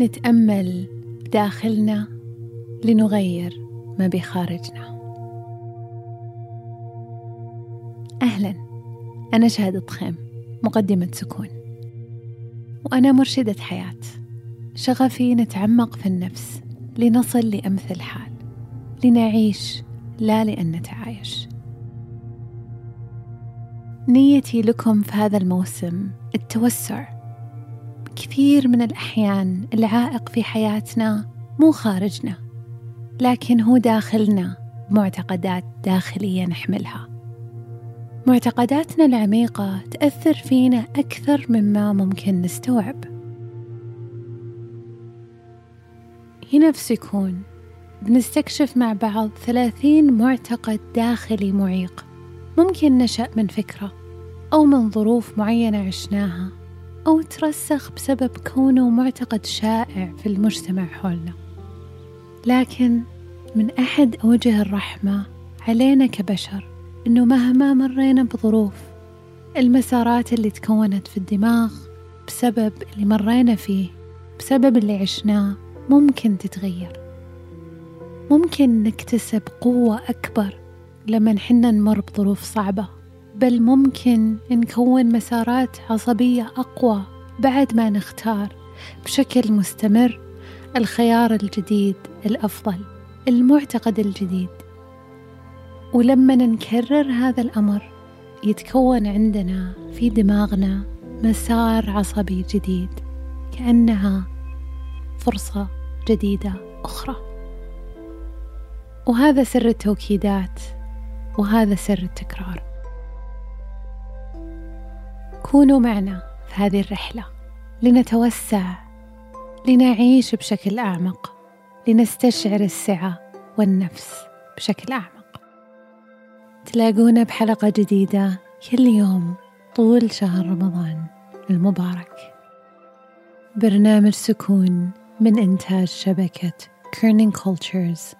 نتأمل داخلنا لنغير ما بخارجنا. أهلا. أنا شهد طخيم مقدمة سكون. وأنا مرشدة حياة. شغفي نتعمق في النفس لنصل لأمثل حال لنعيش لا لأن نتعايش. نيتي لكم في هذا الموسم التوسع. كثير من الأحيان العائق في حياتنا مو خارجنا لكن هو داخلنا معتقدات داخلية نحملها. معتقداتنا العميقة تأثر فينا أكثر مما ممكن نستوعب. هنا في سكون بنستكشف مع بعض ثلاثين معتقد داخلي معيق ممكن نشأ من فكرة أو من ظروف معينة عشناها. أو ترسخ بسبب كونه معتقد شائع في المجتمع حولنا. لكن من أحد أوجه الرحمة علينا كبشر إنه مهما مرينا بظروف المسارات اللي تكونت في الدماغ بسبب اللي مرينا فيه بسبب اللي عشناه ممكن تتغير. ممكن نكتسب قوة أكبر لما نحنا نمر بظروف صعبة. بل ممكن نكون مسارات عصبية أقوى بعد ما نختار بشكل مستمر الخيار الجديد الأفضل المعتقد الجديد. ولما نكرر هذا الأمر يتكون عندنا في دماغنا مسار عصبي جديد كأنها فرصة جديدة أخرى. وهذا سر التوكيدات وهذا سر التكرار. كونوا معنا في هذه الرحلة. لنتوسع لنعيش بشكل أعمق لنستشعر السعة والنفس بشكل أعمق. تلاقونا بحلقة جديدة كل يوم طول شهر رمضان المبارك. برنامج سكون من إنتاج شبكة كيرنينج كولتشرز